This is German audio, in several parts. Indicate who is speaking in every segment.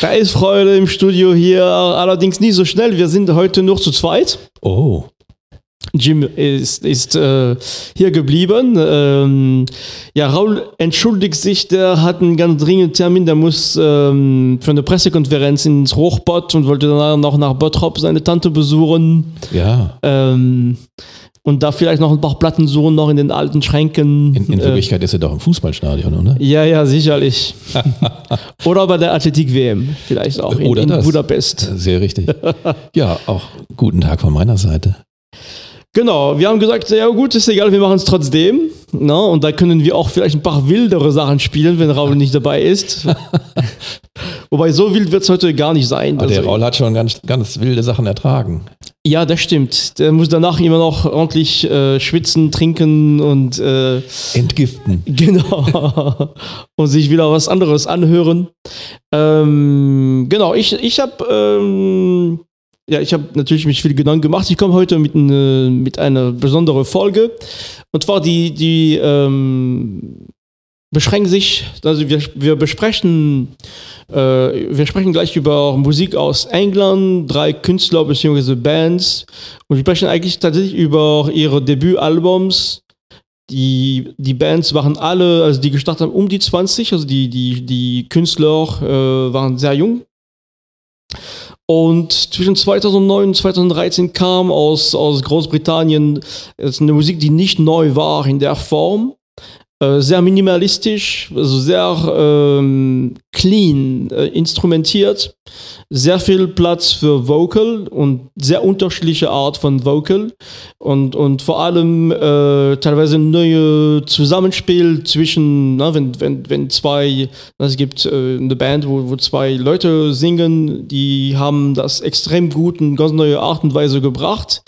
Speaker 1: Da ist Freude im Studio hier, allerdings nicht so schnell. Wir sind heute nur zu zweit.
Speaker 2: Oh.
Speaker 1: Jim ist, ist äh, hier geblieben. Ähm, ja, Raul entschuldigt sich, der hat einen ganz dringenden Termin, der muss ähm, für eine Pressekonferenz ins Hochbott und wollte dann noch nach Bottrop seine Tante besuchen.
Speaker 2: Ja.
Speaker 1: Ähm, und da vielleicht noch ein paar Platten suchen, noch in den alten Schränken.
Speaker 2: In, in
Speaker 1: Äh,
Speaker 2: Wirklichkeit ist er doch im Fußballstadion, oder?
Speaker 1: ja, ja, sicherlich. Oder bei der Athletik-WM, vielleicht auch in, in. Budapest.
Speaker 2: Sehr richtig. Ja, auch guten Tag von meiner Seite.
Speaker 1: Genau, wir haben gesagt, ja gut, ist egal, wir machen es trotzdem. Na, und da können wir auch vielleicht ein paar wildere Sachen spielen, wenn Raul nicht dabei ist. Wobei so wild wird es heute gar nicht sein.
Speaker 2: Aber der
Speaker 1: Also,
Speaker 2: Raul hat schon ganz, ganz wilde Sachen ertragen.
Speaker 1: ja, das stimmt. Der muss danach immer noch ordentlich äh, schwitzen, trinken und äh,
Speaker 2: Entgiften.
Speaker 1: genau und sich wieder was anderes anhören. Ähm, genau, ich, ich habe ähm, ja, ich habe natürlich mich viel Gedanken gemacht. Ich komme heute mit, ne, mit einer besonderen Folge. Und zwar die, die ähm, beschränken sich, also wir, wir besprechen, äh, wir sprechen gleich über Musik aus England, drei Künstler bzw. Bands. Und wir sprechen eigentlich tatsächlich über ihre Debütalbums. Die, die Bands waren alle, also die gestartet haben, um die 20, also die, die, die Künstler äh, waren sehr jung. Und zwischen 2009 und 2013 kam aus, aus Großbritannien jetzt eine Musik, die nicht neu war in der Form. Äh, sehr minimalistisch, also sehr ähm, clean äh, instrumentiert. Sehr viel Platz für Vocal und sehr unterschiedliche Art von Vocal. Und, und vor allem äh, teilweise neue Zusammenspiel zwischen, na, wenn, wenn, wenn zwei, es gibt äh, eine Band, wo, wo zwei Leute singen, die haben das extrem gut in ganz neue Art und Weise gebracht.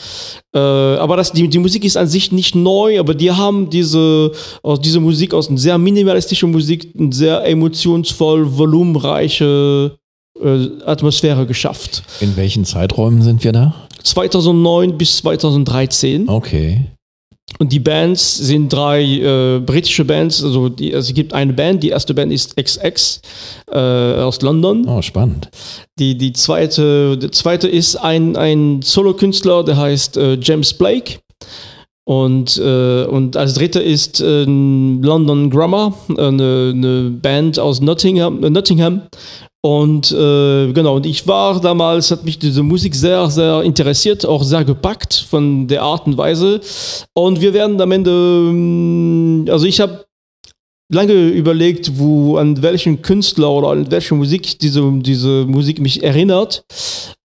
Speaker 1: Äh, aber das, die, die Musik ist an sich nicht neu, aber die haben diese, aus dieser Musik, aus einer sehr minimalistischen Musik, eine sehr emotionsvoll, volumenreiche äh, Atmosphäre geschafft.
Speaker 2: In welchen Zeiträumen sind wir da?
Speaker 1: 2009 bis 2013.
Speaker 2: Okay.
Speaker 1: Und die Bands sind drei äh, britische Bands. Also, die, also es gibt eine Band. Die erste Band ist XX äh, aus London.
Speaker 2: Oh, spannend.
Speaker 1: Die, die, zweite, die zweite ist ein, ein Solo-Künstler, der heißt äh, James Blake. Und, äh, und als dritte ist äh, London Grammar, eine, eine Band aus Nottingham. Nottingham. Und äh, genau, und ich war damals, hat mich diese Musik sehr, sehr interessiert, auch sehr gepackt von der Art und Weise. Und wir werden am Ende, ähm, also ich habe lange überlegt, wo an welchen Künstler oder an welche Musik diese, diese Musik mich erinnert.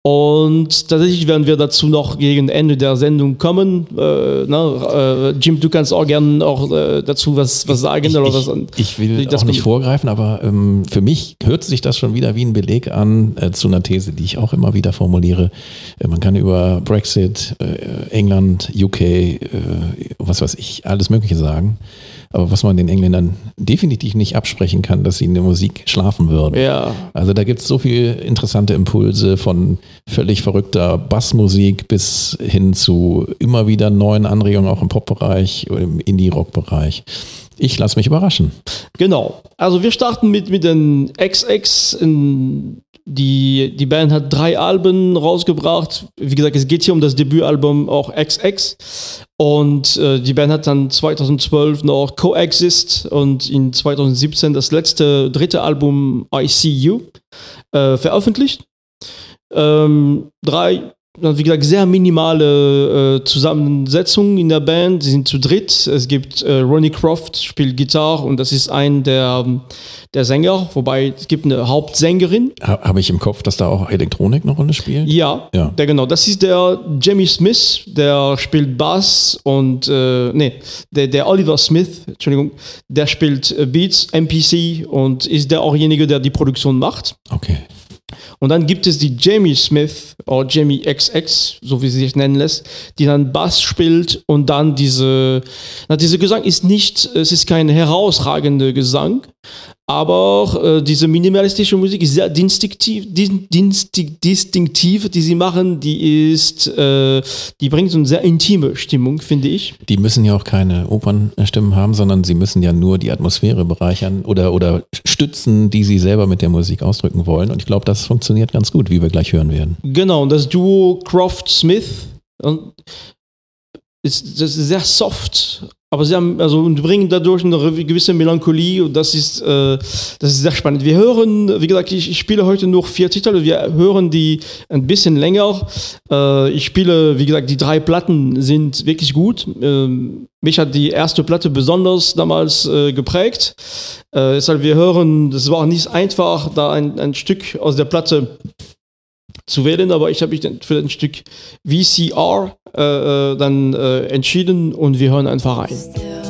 Speaker 1: Und tatsächlich werden wir dazu noch gegen Ende der Sendung kommen. Äh, na, äh, Jim, du kannst auch gerne auch äh, dazu was, was sagen
Speaker 2: Ich,
Speaker 1: oder was
Speaker 2: ich,
Speaker 1: an.
Speaker 2: ich will
Speaker 1: das
Speaker 2: auch nicht vorgreifen, aber ähm, für mich hört sich das schon wieder wie ein Beleg an äh, zu einer These, die ich auch immer wieder formuliere. Äh, man kann über Brexit, äh, England, UK, was weiß ich, alles Mögliche sagen. Aber was man den Engländern definitiv nicht absprechen kann, dass sie in der Musik schlafen würden.
Speaker 1: Ja,
Speaker 2: Also da gibt es so viele interessante Impulse von völlig verrückter Bassmusik bis hin zu immer wieder neuen Anregungen auch im Pop-Bereich oder im Indie-Rock-Bereich. Ich lasse mich überraschen.
Speaker 1: Genau. Also wir starten mit, mit den XX. In, die, die Band hat drei Alben rausgebracht. Wie gesagt, es geht hier um das Debütalbum auch XX. Und äh, die Band hat dann 2012 noch Coexist und in 2017 das letzte, dritte Album I See You äh, veröffentlicht. Ähm, drei, wie gesagt, sehr minimale äh, Zusammensetzung in der Band. Sie sind zu dritt. Es gibt äh, Ronnie Croft, spielt Gitarre und das ist ein der, der Sänger, wobei es gibt eine Hauptsängerin.
Speaker 2: Ha, Habe ich im Kopf, dass da auch Elektronik eine Rolle spielt?
Speaker 1: Ja,
Speaker 2: Ja.
Speaker 1: der genau. Das ist der Jamie Smith, der spielt Bass und äh, nee, der, der Oliver Smith, Entschuldigung, der spielt äh, Beats, MPC und ist der auchjenige, der die Produktion macht.
Speaker 2: Okay.
Speaker 1: Und dann gibt es die Jamie Smith oder Jamie XX, so wie sie sich nennen lässt, die dann Bass spielt und dann diese, na, dieser Gesang ist nicht, es ist kein herausragender Gesang, aber äh, diese minimalistische Musik ist sehr distinktiv, distinktiv, die sie machen, die ist, äh, die bringt so eine sehr intime Stimmung, finde ich.
Speaker 2: Die müssen ja auch keine Opernstimmen haben, sondern sie müssen ja nur die Atmosphäre bereichern oder, oder stützen, die sie selber mit der Musik ausdrücken wollen. Und ich glaube, das funktioniert ganz gut, wie wir gleich hören werden.
Speaker 1: Genau, und das Duo Croft-Smith ist, das ist sehr soft, aber sie haben, also und bringen dadurch eine gewisse Melancholie und das ist, äh, das ist sehr spannend. Wir hören, wie gesagt, ich, ich, spiele heute nur vier Titel, wir hören die ein bisschen länger. Äh, ich spiele, wie gesagt, die drei Platten sind wirklich gut. Ähm, mich hat die erste Platte besonders damals äh, geprägt. Äh, deshalb wir hören, das war nicht einfach, da ein, ein Stück aus der Platte zu wählen, aber ich habe mich für ein Stück VCR äh, äh, dann äh, entschieden und wir hören einfach rein.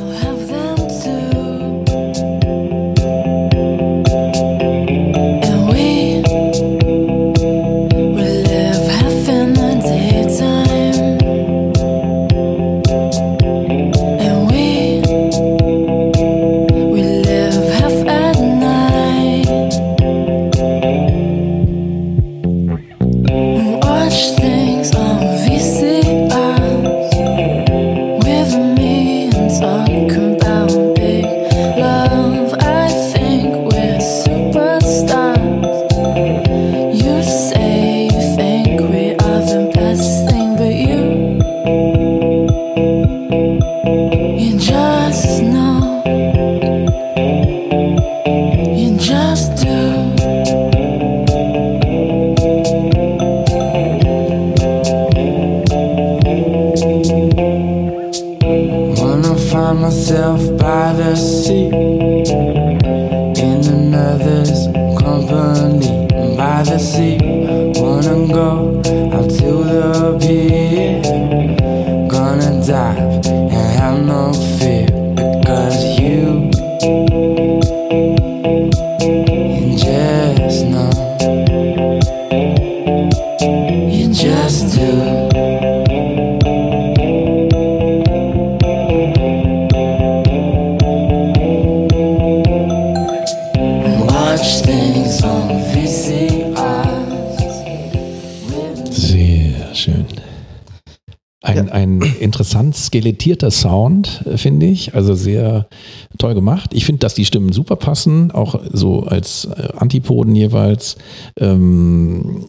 Speaker 1: Skelettierter Sound, äh, finde ich. Also sehr toll gemacht. Ich finde, dass die Stimmen super passen, auch so als äh, Antipoden jeweils. Ähm,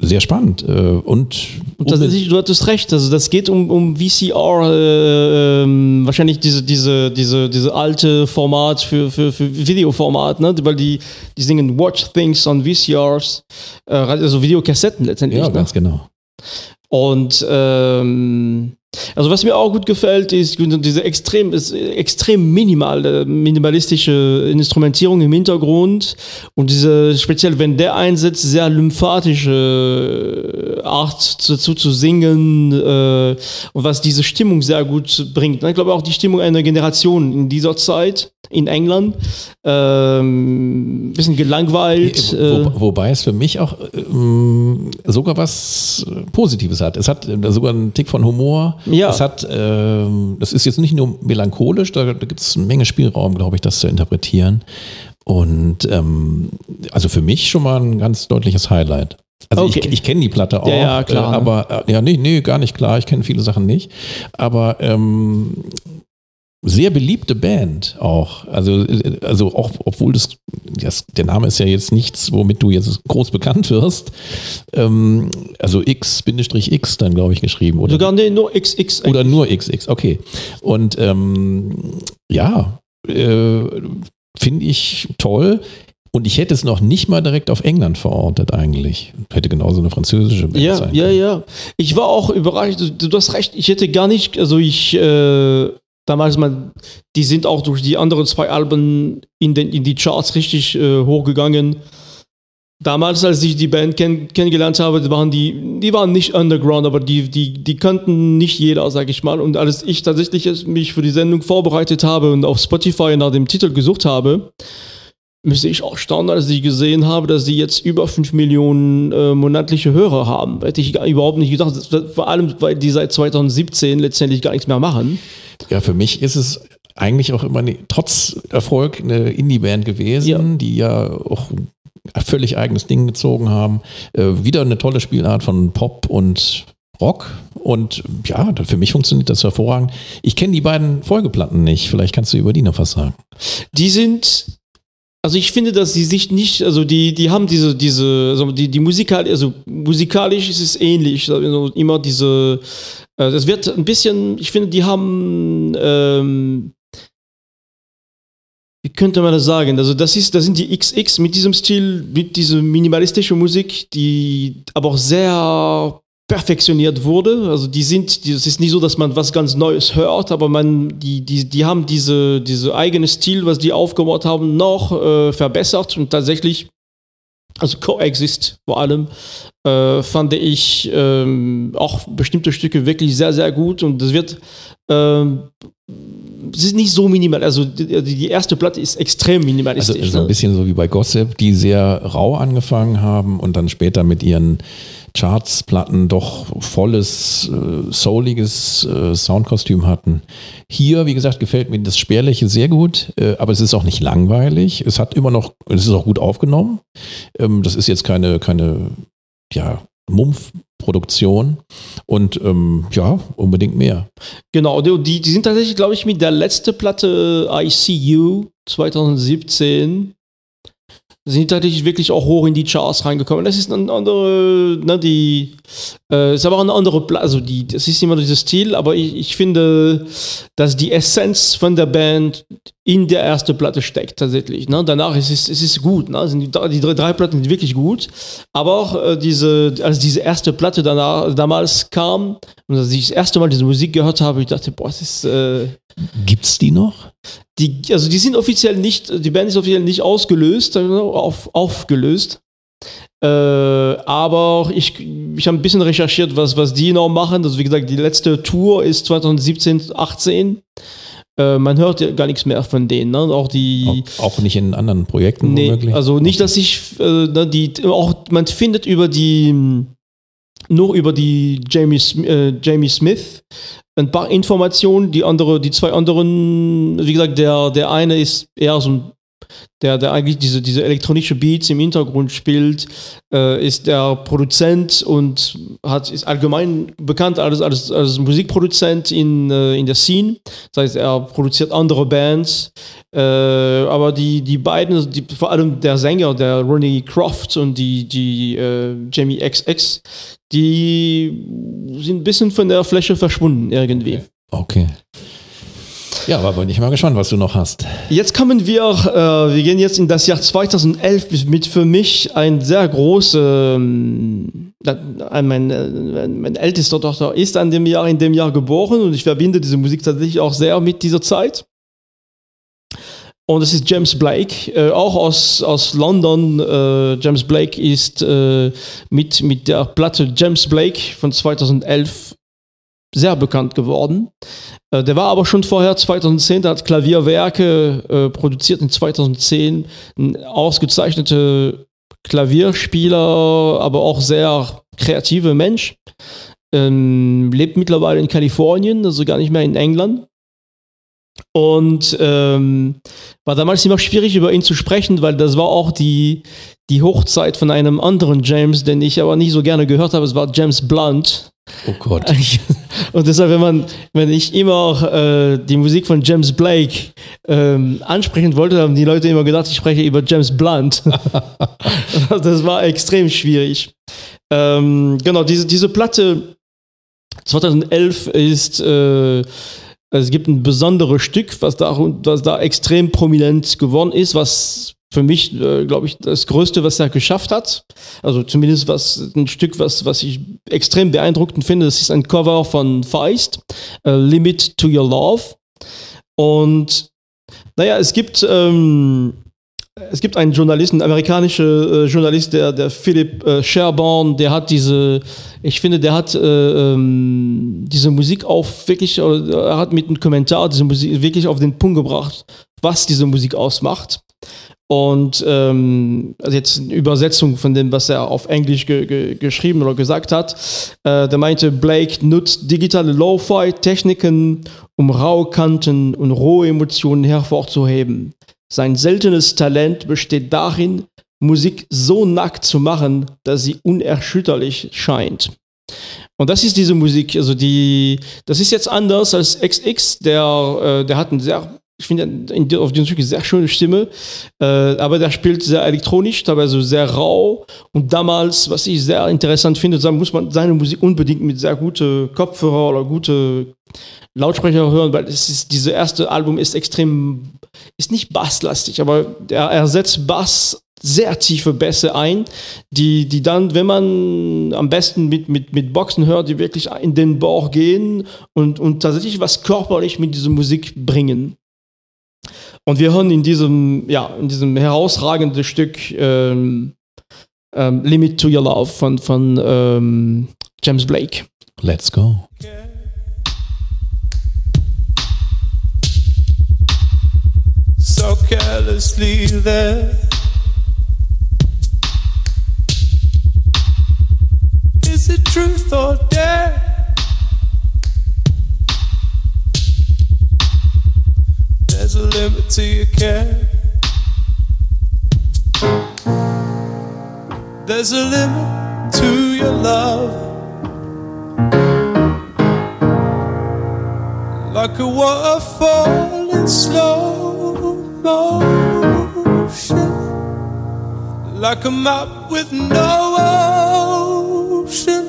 Speaker 1: sehr spannend. Äh, und, und tatsächlich, du hattest recht. Also das geht um, um VCR, äh, ähm, wahrscheinlich diese, diese, diese, diese alte Format für, für, für Videoformat, ne? weil die, die singen Watch Things on VCRs, äh, also Videokassetten letztendlich. Ja,
Speaker 2: ne? ganz genau.
Speaker 1: Und ähm, also was mir auch gut gefällt, ist diese extrem, extrem minimale, minimalistische Instrumentierung im Hintergrund und diese, speziell wenn der einsetzt, sehr lymphatische Art dazu zu singen äh, und was diese Stimmung sehr gut bringt. Ich glaube auch die Stimmung einer Generation in dieser Zeit in England. Ähm, bisschen gelangweilt.
Speaker 2: Wo, äh. wobei es für mich auch ähm, sogar was Positives hat. Es hat äh, sogar einen Tick von Humor. Ja. Es hat, ähm, das ist jetzt nicht nur melancholisch, da, da gibt es eine Menge Spielraum, glaube ich, das zu interpretieren. Und ähm, also für mich schon mal ein ganz deutliches Highlight. Also okay. ich, ich kenne die Platte auch, ja, ja, klar, äh, aber äh, ja, nee, nee, gar nicht klar. Ich kenne viele Sachen nicht. Aber ähm, sehr beliebte Band auch. Also, also auch, obwohl das, das, der Name ist ja jetzt nichts, womit du jetzt groß bekannt wirst. Ähm, also X-X dann, glaube ich, geschrieben. Oder,
Speaker 1: Sogar nee, nur XX. Eigentlich.
Speaker 2: Oder nur XX, okay. Und ähm, ja, äh, finde ich toll. Und ich hätte es noch nicht mal direkt auf England verortet eigentlich. Hätte genauso eine französische
Speaker 1: Band ja, sein können. Ja, ja, Ich war auch überrascht. Du, du, hast recht. Ich hätte gar nicht, also ich, äh, damals mal, die sind auch durch die anderen zwei Alben in, den, in die Charts richtig äh, hochgegangen. Damals, als ich die Band kenn, kennengelernt habe, waren die, die waren nicht underground, aber die, die, die kannten nicht jeder, sag ich mal. Und als ich tatsächlich mich für die Sendung vorbereitet habe und auf Spotify nach dem Titel gesucht habe, müsste ich auch staunen, als ich gesehen habe, dass sie jetzt über 5 Millionen äh, monatliche Hörer haben. Hätte ich überhaupt nicht gedacht, vor allem, weil die seit 2017 letztendlich gar nichts mehr machen.
Speaker 2: Ja, für mich ist es eigentlich auch immer ne, trotz Erfolg eine Indie-Band gewesen,
Speaker 1: Ja.
Speaker 2: die ja auch ein völlig eigenes Ding gezogen haben. Äh, wieder eine tolle Spielart von Pop und Rock. Und ja, für mich funktioniert das hervorragend. Ich kenne die beiden Folgeplatten nicht. Vielleicht kannst du über die noch was sagen.
Speaker 1: Die sind, also ich finde, dass sie sich nicht, also die, die haben diese, diese, also die, die Musikal, also musikalisch ist es ähnlich, also immer diese, äh, das wird ein bisschen, ich finde, die haben, ähm, wie könnte man das sagen? Also das ist, das sind die XX mit diesem Stil, mit dieser minimalistischen Musik, die aber auch sehr perfektioniert wurde. Also die sind, es ist nicht so, dass man was ganz Neues hört, aber man, die, die, die haben diese, diese eigene Stil, was die aufgebaut haben, noch äh, verbessert und tatsächlich, also Coexist vor allem, äh, fand ich ähm, auch bestimmte Stücke wirklich sehr, sehr gut und das wird ähm, es ist nicht so minimal, also die, die erste Platte ist extrem
Speaker 2: Also
Speaker 1: minimalistisch.
Speaker 2: so ein
Speaker 1: ne?
Speaker 2: bisschen so wie bei Gossip, die sehr rau angefangen haben und dann später mit ihren Chartsplatten doch volles, äh, souliges äh, Soundkostüm hatten. Hier, wie gesagt, gefällt mir das Spärliche sehr gut, äh, aber es ist auch nicht langweilig. Es hat immer noch, es ist auch gut aufgenommen. Ähm, das ist jetzt keine, keine, ja, Mumpf-Produktion und ähm, ja, unbedingt mehr.
Speaker 1: Genau, die, die die sind tatsächlich, glaube ich, mit der letzten Platte ICU 2017 sind tatsächlich wirklich auch hoch in die Charts reingekommen. Das ist eine andere, ne, die, äh, ist aber auch eine andere Platte, also die, das ist immer dieser Stil, aber ich, ich finde, dass die Essenz von der Band in der ersten Platte steckt tatsächlich. Ne? Danach ist es, es ist gut, ne? sind die, die drei, drei Platten sind wirklich gut, aber auch äh, diese, als diese erste Platte danach, damals kam und als ich das erste Mal diese Musik gehört habe, ich dachte, boah, das ist, äh,
Speaker 2: Gibt's die noch?
Speaker 1: die, also die sind offiziell nicht, die Band ist offiziell nicht ausgelöst, auf, aufgelöst. Äh, aber ich, ich habe ein bisschen recherchiert, was, was die noch machen. Also wie gesagt, die letzte Tour ist 2017, 18. Äh, man hört ja gar nichts mehr von denen. Ne? Auch die.
Speaker 2: Auch, auch nicht in anderen Projekten
Speaker 1: Nee,
Speaker 2: womöglich?
Speaker 1: also nicht, dass ich, äh, ne, die, auch, man findet über die, mh, nur über die Jamie, äh, Jamie Smith ein paar Informationen, die andere, die zwei anderen, wie gesagt, der, der eine ist eher so ein, der, der eigentlich diese, diese elektronische Beats im Hintergrund spielt, äh, ist der Produzent und hat, ist allgemein bekannt als, als, als Musikproduzent in, äh, in der Scene. Das heißt, er produziert andere Bands. Äh, aber die, die beiden, die, vor allem der Sänger, der Ronnie Croft und die, die äh, Jamie XX, die sind ein bisschen von der Fläche verschwunden irgendwie.
Speaker 2: Okay. Ja, aber bin ich mal gespannt, was du noch hast.
Speaker 1: Jetzt kommen wir, äh, wir gehen jetzt in das Jahr 2011 mit für mich ein sehr großes, ähm, da- mein, äh, meine älteste Tochter ist an dem Jahr, in dem Jahr geboren und ich verbinde diese Musik tatsächlich auch sehr mit dieser Zeit. Und es ist James Blake, äh, auch aus, aus London. Äh, James Blake ist äh, mit, mit der Platte James Blake von 2011 sehr bekannt geworden. Äh, der war aber schon vorher 2010, der hat Klavierwerke äh, produziert in 2010. Ein ausgezeichneter Klavierspieler, aber auch sehr kreativer Mensch. Ähm, lebt mittlerweile in Kalifornien, also gar nicht mehr in England. Und ähm, war damals immer schwierig, über ihn zu sprechen, weil das war auch die, die Hochzeit von einem anderen James, den ich aber nicht so gerne gehört habe. Es war James Blunt.
Speaker 2: Oh Gott.
Speaker 1: Und deshalb, wenn man, wenn ich immer äh, die Musik von James Blake ähm, ansprechen wollte, haben die Leute immer gedacht, ich spreche über James Blunt. das war extrem schwierig. Ähm, genau, diese, diese Platte 2011 ist, äh, es gibt ein besonderes Stück, was da, was da extrem prominent geworden ist, was für mich, äh, glaube ich, das Größte, was er geschafft hat. Also zumindest was ein Stück, was, was ich extrem beeindruckend finde. Das ist ein Cover von Feist, äh, Limit to Your Love. Und naja, es gibt, ähm, es gibt einen Journalisten, einen amerikanischen äh, Journalist, der, der Philip äh, Sherborne, der hat diese, ich finde, der hat äh, ähm, diese Musik auf wirklich, er hat mit einem Kommentar diese Musik wirklich auf den Punkt gebracht, was diese Musik ausmacht. Und ähm, also jetzt eine Übersetzung von dem, was er auf Englisch ge ge geschrieben oder gesagt hat. Äh, der meinte, Blake nutzt digitale Lo-Fi-Techniken, um raue Kanten und rohe Emotionen hervorzuheben. Sein seltenes Talent besteht darin, Musik so nackt zu machen, dass sie unerschütterlich scheint. Und das ist diese Musik, also die, das ist jetzt anders als XX, der, äh, der hat einen sehr ich finde auf den Stück eine sehr schöne Stimme, äh, aber der spielt sehr elektronisch, teilweise sehr rau. Und damals, was ich sehr interessant finde, da muss man seine Musik unbedingt mit sehr guten Kopfhörer oder gute Lautsprecher hören, weil es ist, diese erste Album ist extrem, ist nicht basslastig, aber er, er setzt Bass sehr tiefe Bässe ein, die, die dann, wenn man am besten mit, mit, mit Boxen hört, die wirklich in den Bauch gehen und, und tatsächlich was körperlich mit dieser Musik bringen. Und wir hören in diesem, ja, in diesem herausragenden Stück ähm, ähm, Limit to Your Love von, von ähm, James Blake.
Speaker 2: Let's go. So carelessly there. Is it truth or dare? There's a limit to your care. There's a limit to your love. Like a waterfall in slow motion. Like a map with no ocean.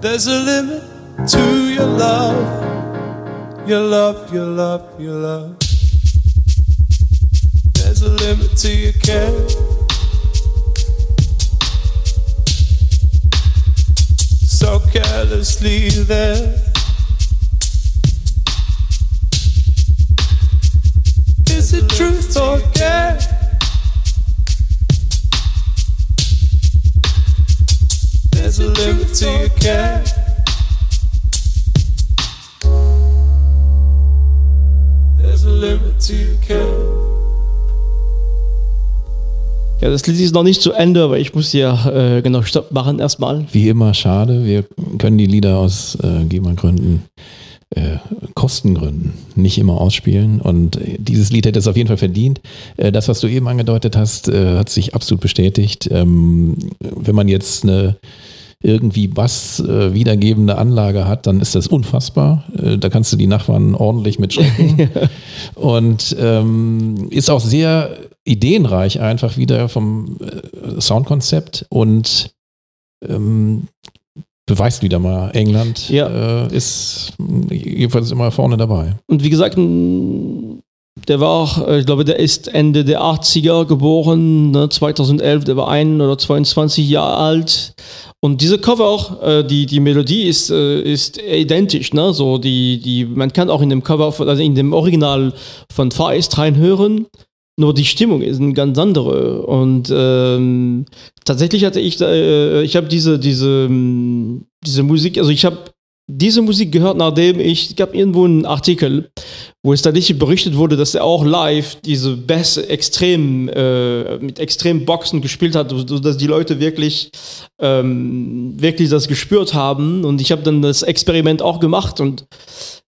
Speaker 2: There's a limit to your love your love, your love, your love. There's a limit to your care. So carelessly there. Is it truth or care? There's a limit to your care.
Speaker 1: Ja, das Lied ist noch nicht zu Ende, aber ich muss hier äh, genau Stopp machen erstmal.
Speaker 2: Wie immer, schade. Wir können die Lieder aus äh, GEMA-Gründen, äh, Kostengründen nicht immer ausspielen. Und dieses Lied hätte es auf jeden Fall verdient. Äh, das, was du eben angedeutet hast, äh, hat sich absolut bestätigt. Ähm, wenn man jetzt eine irgendwie Bass äh, wiedergebende Anlage hat, dann ist das unfassbar. Äh, da kannst du die Nachbarn ordentlich mit schrecken. Und ähm, ist auch sehr ideenreich einfach wieder vom äh, Soundkonzept und ähm, beweist wieder mal, England ja. äh, ist jedenfalls immer vorne dabei.
Speaker 1: Und wie gesagt, der war, äh, ich glaube, der ist Ende der 80er geboren, ne, 2011, der war ein oder 22 Jahre alt. Und diese Cover auch, äh, die, die Melodie ist, äh, ist identisch, ne? So die, die, man kann auch in dem Cover, also in dem Original von Far East reinhören. Nur die Stimmung ist eine ganz andere. Und ähm, tatsächlich hatte ich, äh, ich habe diese, diese, diese Musik, also ich habe diese Musik gehört, nachdem ich, es gab irgendwo einen Artikel, wo es tatsächlich berichtet wurde, dass er auch live diese Bässe extrem, äh, mit extrem Boxen gespielt hat, sodass die Leute wirklich, ähm, wirklich das gespürt haben. Und ich habe dann das Experiment auch gemacht und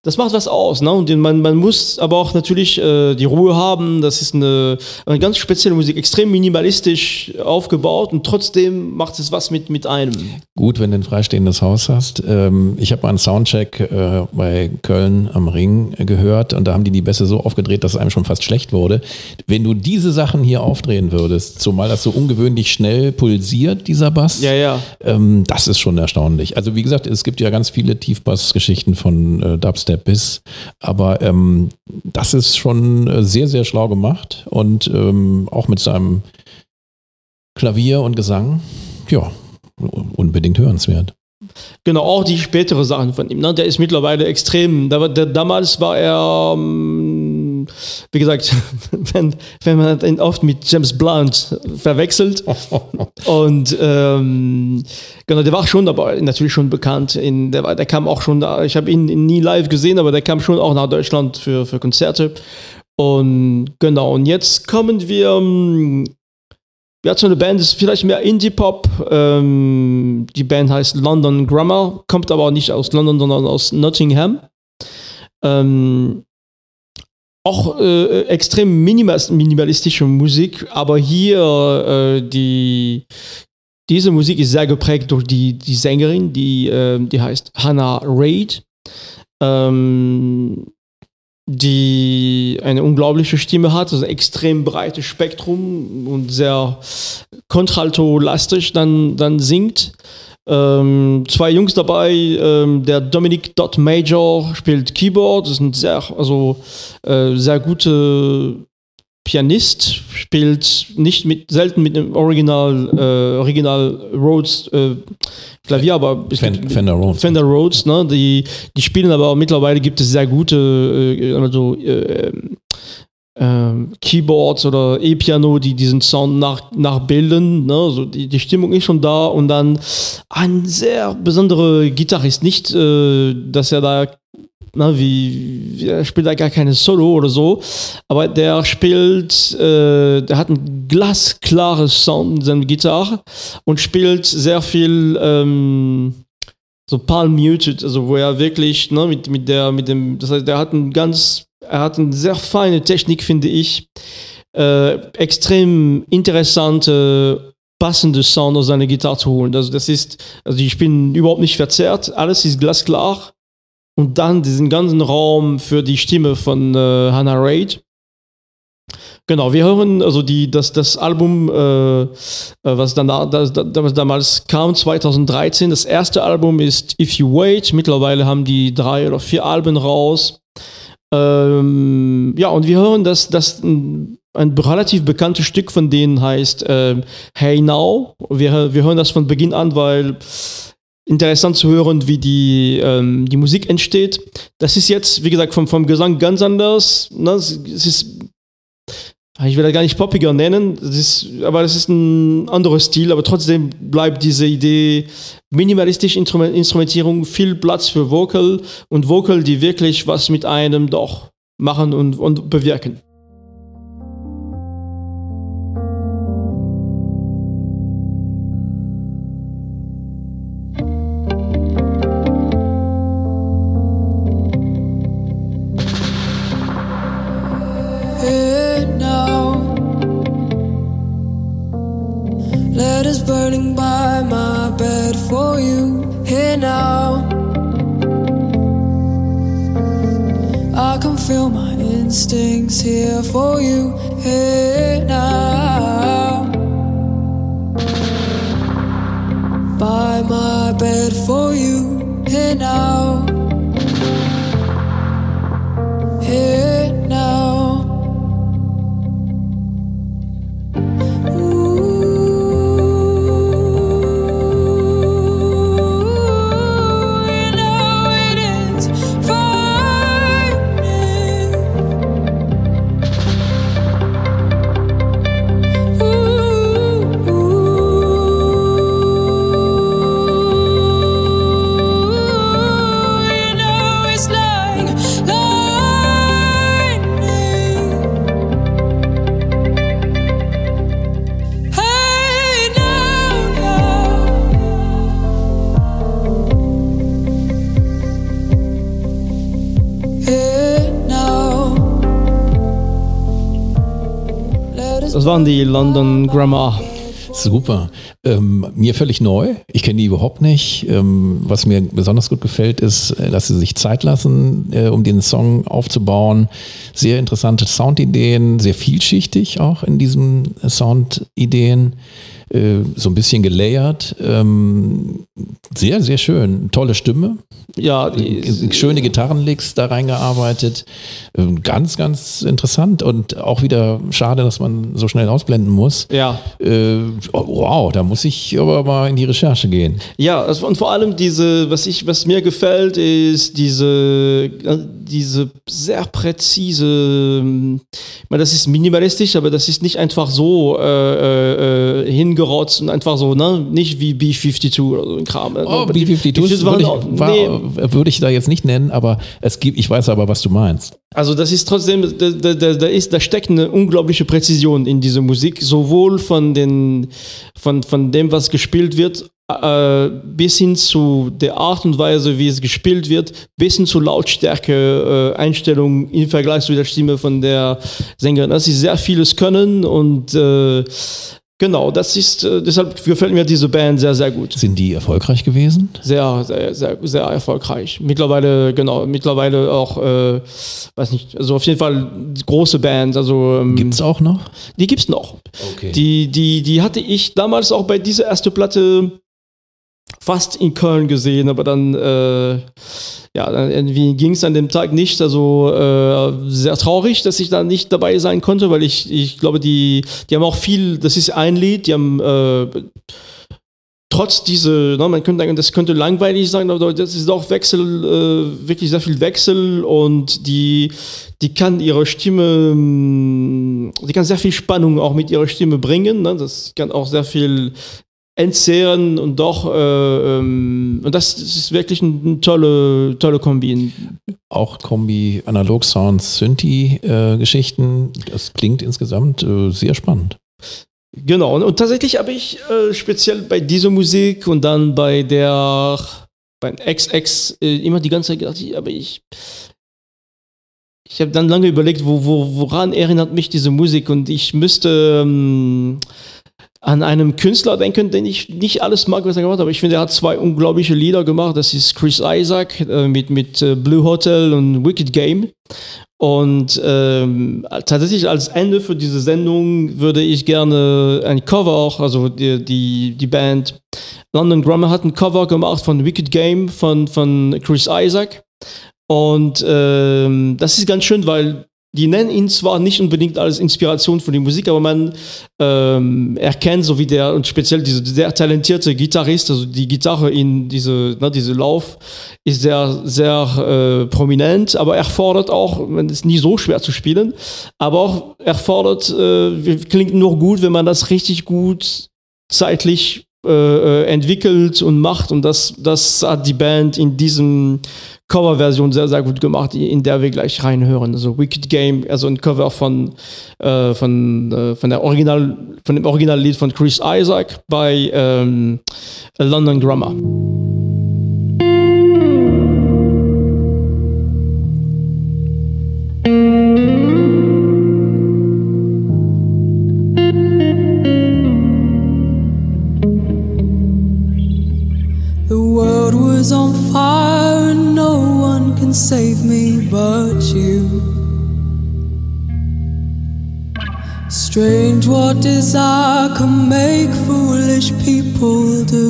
Speaker 1: das macht was aus. Ne? Und man, man muss aber auch natürlich äh, die Ruhe haben. Das ist eine, eine ganz spezielle Musik, extrem minimalistisch aufgebaut und trotzdem macht es was mit, mit einem.
Speaker 2: Gut, wenn du ein freistehendes Haus hast. Ähm, ich habe mal einen Soundcheck äh, bei Köln am Ring gehört und da haben die die Bässe so aufgedreht, dass es einem schon fast schlecht wurde. Wenn du diese Sachen hier aufdrehen würdest, zumal das so ungewöhnlich schnell pulsiert, dieser Bass,
Speaker 1: ja, ja.
Speaker 2: Ähm, das ist schon erstaunlich. Also wie gesagt, es gibt ja ganz viele Tiefbass-Geschichten von äh, Dubstep Biss. Aber ähm, das ist schon äh, sehr, sehr schlau gemacht und ähm, auch mit seinem Klavier und Gesang, ja, unbedingt hörenswert.
Speaker 1: Genau, auch die spätere Sachen von ihm. Ne? Der ist mittlerweile extrem. Der, der, damals war er, ähm, wie gesagt, wenn, wenn man ihn oft mit James Blunt verwechselt. und ähm, genau, der war schon aber natürlich schon bekannt. In, der, der kam auch schon da. Ich habe ihn nie live gesehen, aber der kam schon auch nach Deutschland für, für Konzerte. Und genau, und jetzt kommen wir. Wir so eine Band, ist vielleicht mehr Indie-Pop. Ähm, die Band heißt London Grammar, kommt aber nicht aus London, sondern aus Nottingham. Ähm, auch äh, extrem minimalistische Musik, aber hier äh, die, diese Musik ist sehr geprägt durch die, die Sängerin, die, äh, die heißt Hannah Reid, ähm, die eine unglaubliche Stimme hat, also extrem breites Spektrum und sehr kontralto-lastig dann, dann singt. Ähm, zwei Jungs dabei, ähm, der Dominic Dot Major spielt Keyboard, ist ein sehr, also äh, sehr guter Pianist, spielt nicht mit, selten mit einem Original, äh, Original Rhodes äh, Klavier, aber ist
Speaker 2: Fen-
Speaker 1: mit-
Speaker 2: Fender Rhodes.
Speaker 1: Fender Rhodes, ne? Die, die spielen aber mittlerweile gibt es sehr gute äh, also, äh, ähm, Keyboards oder E-Piano, die diesen Sound nach, nachbilden. Ne? Also die, die Stimmung ist schon da und dann ein sehr besonderer Gitarrist. Nicht, äh, dass er da, na, wie, wie, er spielt da gar keine Solo oder so, aber der spielt, äh, der hat ein glasklares Sound in seiner Gitarre und spielt sehr viel. Ähm, so palm muted, also wo er wirklich ne, mit, mit der, mit dem, das heißt, der hat ein ganz, er hat eine sehr feine Technik, finde ich, äh, extrem interessante, passende Sound aus seiner Gitarre zu holen. Also das ist, also ich bin überhaupt nicht verzerrt, alles ist glasklar und dann diesen ganzen Raum für die Stimme von äh, Hannah Reid. Genau, wir hören also die, das, das Album, äh, äh, was, dann, das, das, damals kam, 2013. Das erste Album ist If You Wait. Mittlerweile haben die drei oder vier Alben raus. Ähm, ja, und wir hören, dass das ein, ein relativ bekanntes Stück von denen heißt ähm, Hey Now. Wir, wir hören das von Beginn an, weil interessant zu hören, wie die, ähm, die Musik entsteht. Das ist jetzt, wie gesagt, vom, vom Gesang ganz anders. Ne? Es ist ich will das gar nicht poppiger nennen, das ist, aber das ist ein anderer Stil, aber trotzdem bleibt diese Idee minimalistisch Instrument, Instrumentierung, viel Platz für Vocal und Vocal, die wirklich was mit einem doch machen und, und bewirken.
Speaker 3: Feel my instincts here for you. Here now, by my bed for you. Here now.
Speaker 1: Das waren die London Grammar.
Speaker 2: Super. Ähm, mir völlig neu. Ich kenne die überhaupt nicht. Ähm, was mir besonders gut gefällt, ist, äh, dass sie sich Zeit lassen, äh, um den Song aufzubauen. Sehr interessante Soundideen, sehr vielschichtig auch in diesen Soundideen. Äh, so ein bisschen gelayert. Ähm, sehr, sehr schön. Tolle Stimme.
Speaker 1: Ja, die,
Speaker 2: Schöne Gitarrenlicks da reingearbeitet. Ähm, Ganz, ganz interessant und auch wieder schade, dass man so schnell ausblenden muss.
Speaker 1: ja.
Speaker 2: Äh, oh, wow, da muss ich aber mal in die Recherche gehen.
Speaker 1: Ja, und vor allem diese, was ich, was mir gefällt, ist diese, äh, diese sehr präzise, ähm, ich meine, das ist minimalistisch, aber das ist nicht einfach so äh, äh, hingerotzt und einfach so, ne? Nicht wie B-52 oder so ein Kram.
Speaker 2: Oh,
Speaker 1: Aber die-
Speaker 2: B-52
Speaker 1: die
Speaker 2: würde ich, war,
Speaker 1: nee,
Speaker 2: würde ich da jetzt nicht nennen, aber es gibt, ich weiß aber, was du meinst.
Speaker 1: Also das ist trotzdem, da, da, da, ist, da steckt eine unglaubliche Präzision in dieser Musik, sowohl von, den, von, von dem, was gespielt wird, äh, bis hin zu der Art und Weise, wie es gespielt wird, bis hin zur Lautstärke, äh, Einstellung im Vergleich zu der Stimme von der Sängerin. Das ist sehr vieles Können und äh, genau, das ist, äh, deshalb gefällt mir diese Band sehr, sehr gut
Speaker 2: Sind die erfolgreich gewesen?
Speaker 1: sehr, sehr, sehr, sehr erfolgreich. Mittlerweile, genau, mittlerweile auch, äh, weiß nicht, also auf jeden Fall große Band, also ähm,
Speaker 2: Gibt's auch noch?
Speaker 1: die gibt's noch.
Speaker 2: Okay.
Speaker 1: Die, die, die hatte ich damals auch bei dieser ersten Platte fast in Köln gesehen, aber dann, äh, ja, dann irgendwie ging es an dem Tag nicht. Also äh, sehr traurig, dass ich da nicht dabei sein konnte, weil ich, ich glaube, die, die haben auch viel, das ist ein Lied, die haben äh, trotz diese, ne, man könnte sagen, das könnte langweilig sein, aber das ist auch Wechsel, äh, wirklich sehr viel Wechsel und die, die kann ihre Stimme, die kann sehr viel Spannung auch mit ihrer Stimme bringen. Ne? Das kann auch sehr viel entzehren und doch, äh, ähm, und das, das ist wirklich eine, tolle, tolle Kombi.
Speaker 2: Auch Kombi Analog Sounds Synthi äh, Geschichten. Das klingt insgesamt äh, sehr spannend.
Speaker 1: Genau, und, und tatsächlich habe ich äh, speziell bei dieser Musik und dann bei der, beim XX äh, immer die ganze Zeit gedacht, aber ich, ich habe dann lange überlegt, wo, wo, woran erinnert mich diese Musik und ich müsste ähm, an einen Künstler denken, den ich nicht alles mag, was er gemacht hat, aber ich finde, er hat zwei unglaubliche Lieder gemacht. Das ist Chris Isaac äh, mit, mit äh, Blue Hotel und Wicked Game. Und ähm, tatsächlich als Ende für diese Sendung würde ich gerne ein Cover auch, also die, die, die Band London Grammar hat ein Cover gemacht von Wicked Game von, von Chris Isaac. Und ähm, das ist ganz schön, weil die nennen ihn zwar nicht unbedingt als Inspiration für die Musik, aber man ähm, erkennt, so wie der, und speziell dieser sehr talentierte Gitarrist, also die Gitarre in diese, ne, diese Lauf ist sehr, sehr äh, prominent, aber er fordert auch, man ist nie so schwer zu spielen, aber auch er äh, klingt nur gut, wenn man das richtig gut zeitlich äh, äh, entwickelt und macht und das, das hat die Band in diesem Coverversion sehr, sehr gut gemacht, in der wir gleich reinhören. Also Wicked Game, also ein Cover von, äh, von, äh, von, der Original, von dem Originallied von Chris Isaac bei ähm, London Grammar.
Speaker 3: Was on fire and no one can save me but you. Strange what desire can make foolish people do.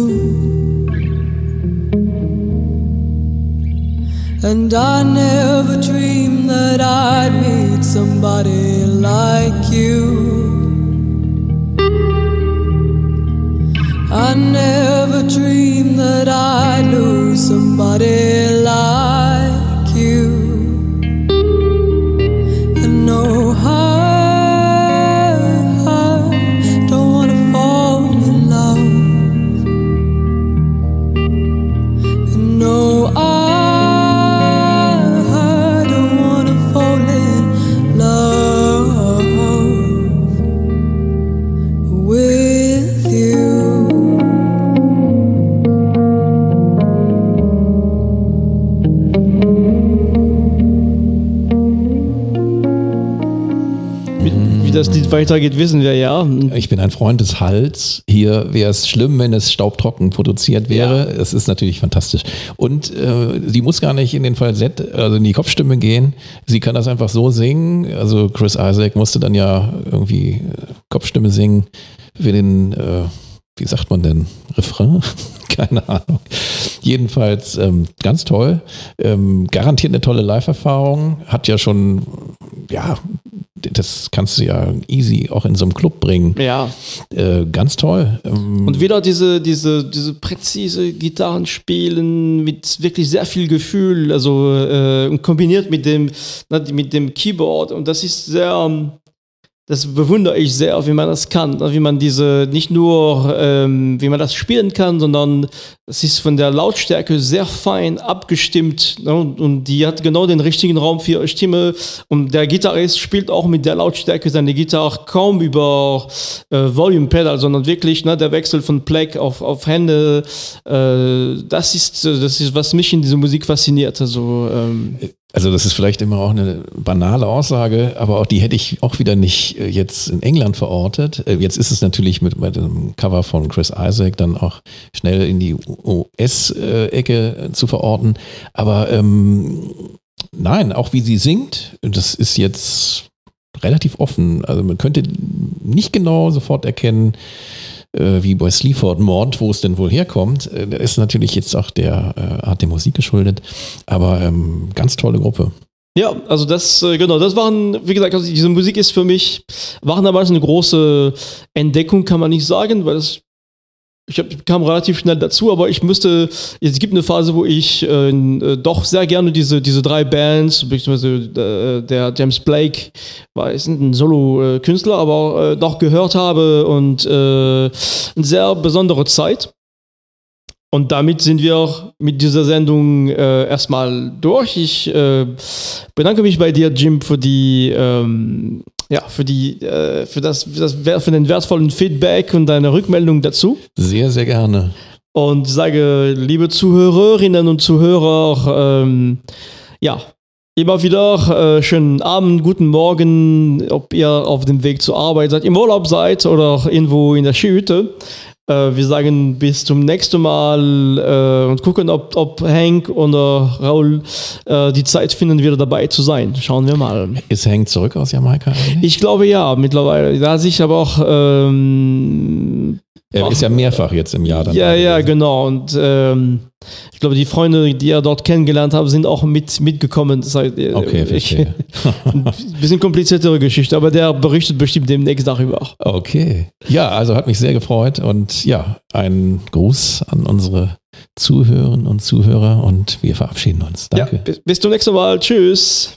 Speaker 3: And I never dreamed that I'd meet somebody like you. I never dreamed that I'd lose somebody
Speaker 1: Lied weitergeht, wissen wir ja.
Speaker 2: Ich bin ein Freund des Halls. Hier wäre es schlimm, wenn es staubtrocken produziert wäre. Es ist natürlich fantastisch. Und äh, sie muss gar nicht in den Falsett, also in die Kopfstimme gehen. Sie kann das einfach so singen. Also Chris Isaac musste dann ja irgendwie Kopfstimme singen für den, äh, wie sagt man denn, Refrain? Keine Ahnung. Jedenfalls ähm, ganz toll. Ähm, garantiert eine tolle Live-Erfahrung. Hat ja schon, ja, das kannst du ja easy auch in so einem Club bringen.
Speaker 1: Ja.
Speaker 2: Äh, ganz toll. Ähm,
Speaker 1: Und wieder diese, diese, diese präzise Gitarrenspielen mit wirklich sehr viel Gefühl, also äh, kombiniert mit dem, mit dem Keyboard. Und das ist sehr, ähm, das bewundere ich sehr, wie man das kann, wie man diese nicht nur, ähm, wie man das spielen kann, sondern es ist von der Lautstärke sehr fein abgestimmt ne? und, die hat genau den richtigen Raum für ihre Stimme und der Gitarrist spielt auch mit der Lautstärke seine Gitarre kaum über äh, Volume Pedal, sondern wirklich ne, der Wechsel von Pleck auf, auf Hände, äh, das ist das ist was mich in dieser Musik fasziniert. Also ähm,
Speaker 2: also das ist vielleicht immer auch eine banale Aussage, aber auch die hätte ich auch wieder nicht äh, jetzt in England verortet. Äh, jetzt ist es natürlich mit, mit dem Cover von Chris Isaac dann auch schnell in die US-Ecke zu verorten. Aber ähm, nein, auch wie sie singt, das ist jetzt relativ offen. Also man könnte nicht genau sofort erkennen, äh, wie bei Sleaford Mord, wo es denn wohl herkommt. Äh, ist natürlich jetzt auch der äh, Art der Musik geschuldet, aber ähm, ganz tolle Gruppe.
Speaker 1: Ja, also das, äh, genau, das waren, wie gesagt, also diese Musik ist für mich, waren damals eine große Entdeckung, kann man nicht sagen, weil es ich hab, kam relativ schnell dazu, aber ich müsste, es gibt eine Phase, wo ich äh, äh, doch sehr gerne diese, diese drei Bands, beziehungsweise äh, der James Blake war ist ein Solo-Künstler, aber äh, doch gehört habe und äh, eine sehr besondere Zeit. Und damit sind wir mit dieser Sendung äh, erstmal durch. Ich äh, bedanke mich bei dir, Jim, für die ähm, ja, für die, äh, für das, für das, für den wertvollen Feedback und deine Rückmeldung dazu.
Speaker 2: Sehr, sehr gerne.
Speaker 1: Und sage, liebe Zuhörerinnen und Zuhörer, ähm, ja, immer wieder äh, schönen Abend, guten Morgen, ob ihr auf dem Weg zur Arbeit seid, im Urlaub seid oder irgendwo in der Skihütte. Äh, wir sagen bis zum nächsten Mal äh, und gucken, ob, ob Hank oder Raul äh, die Zeit finden, wieder dabei zu sein. Schauen wir mal.
Speaker 2: Ist Hank zurück aus Jamaika? Eigentlich?
Speaker 1: Ich glaube ja, mittlerweile. Da sich aber auch. Ähm,
Speaker 2: er ist ja mehrfach jetzt im Jahr dann.
Speaker 1: Ja, ja, genau. Und ähm, ich glaube, die Freunde, die er dort kennengelernt hat, sind auch mit, mitgekommen. Das heißt,
Speaker 2: okay, verstehe.
Speaker 1: ein bisschen kompliziertere Geschichte, aber der berichtet bestimmt demnächst darüber.
Speaker 2: Okay. Ja, also hat mich sehr gefreut und ja, ein Gruß an unsere Zuhörerinnen und Zuhörer und wir verabschieden uns. Danke.
Speaker 1: Ja, bis, bis zum nächsten Mal. Tschüss.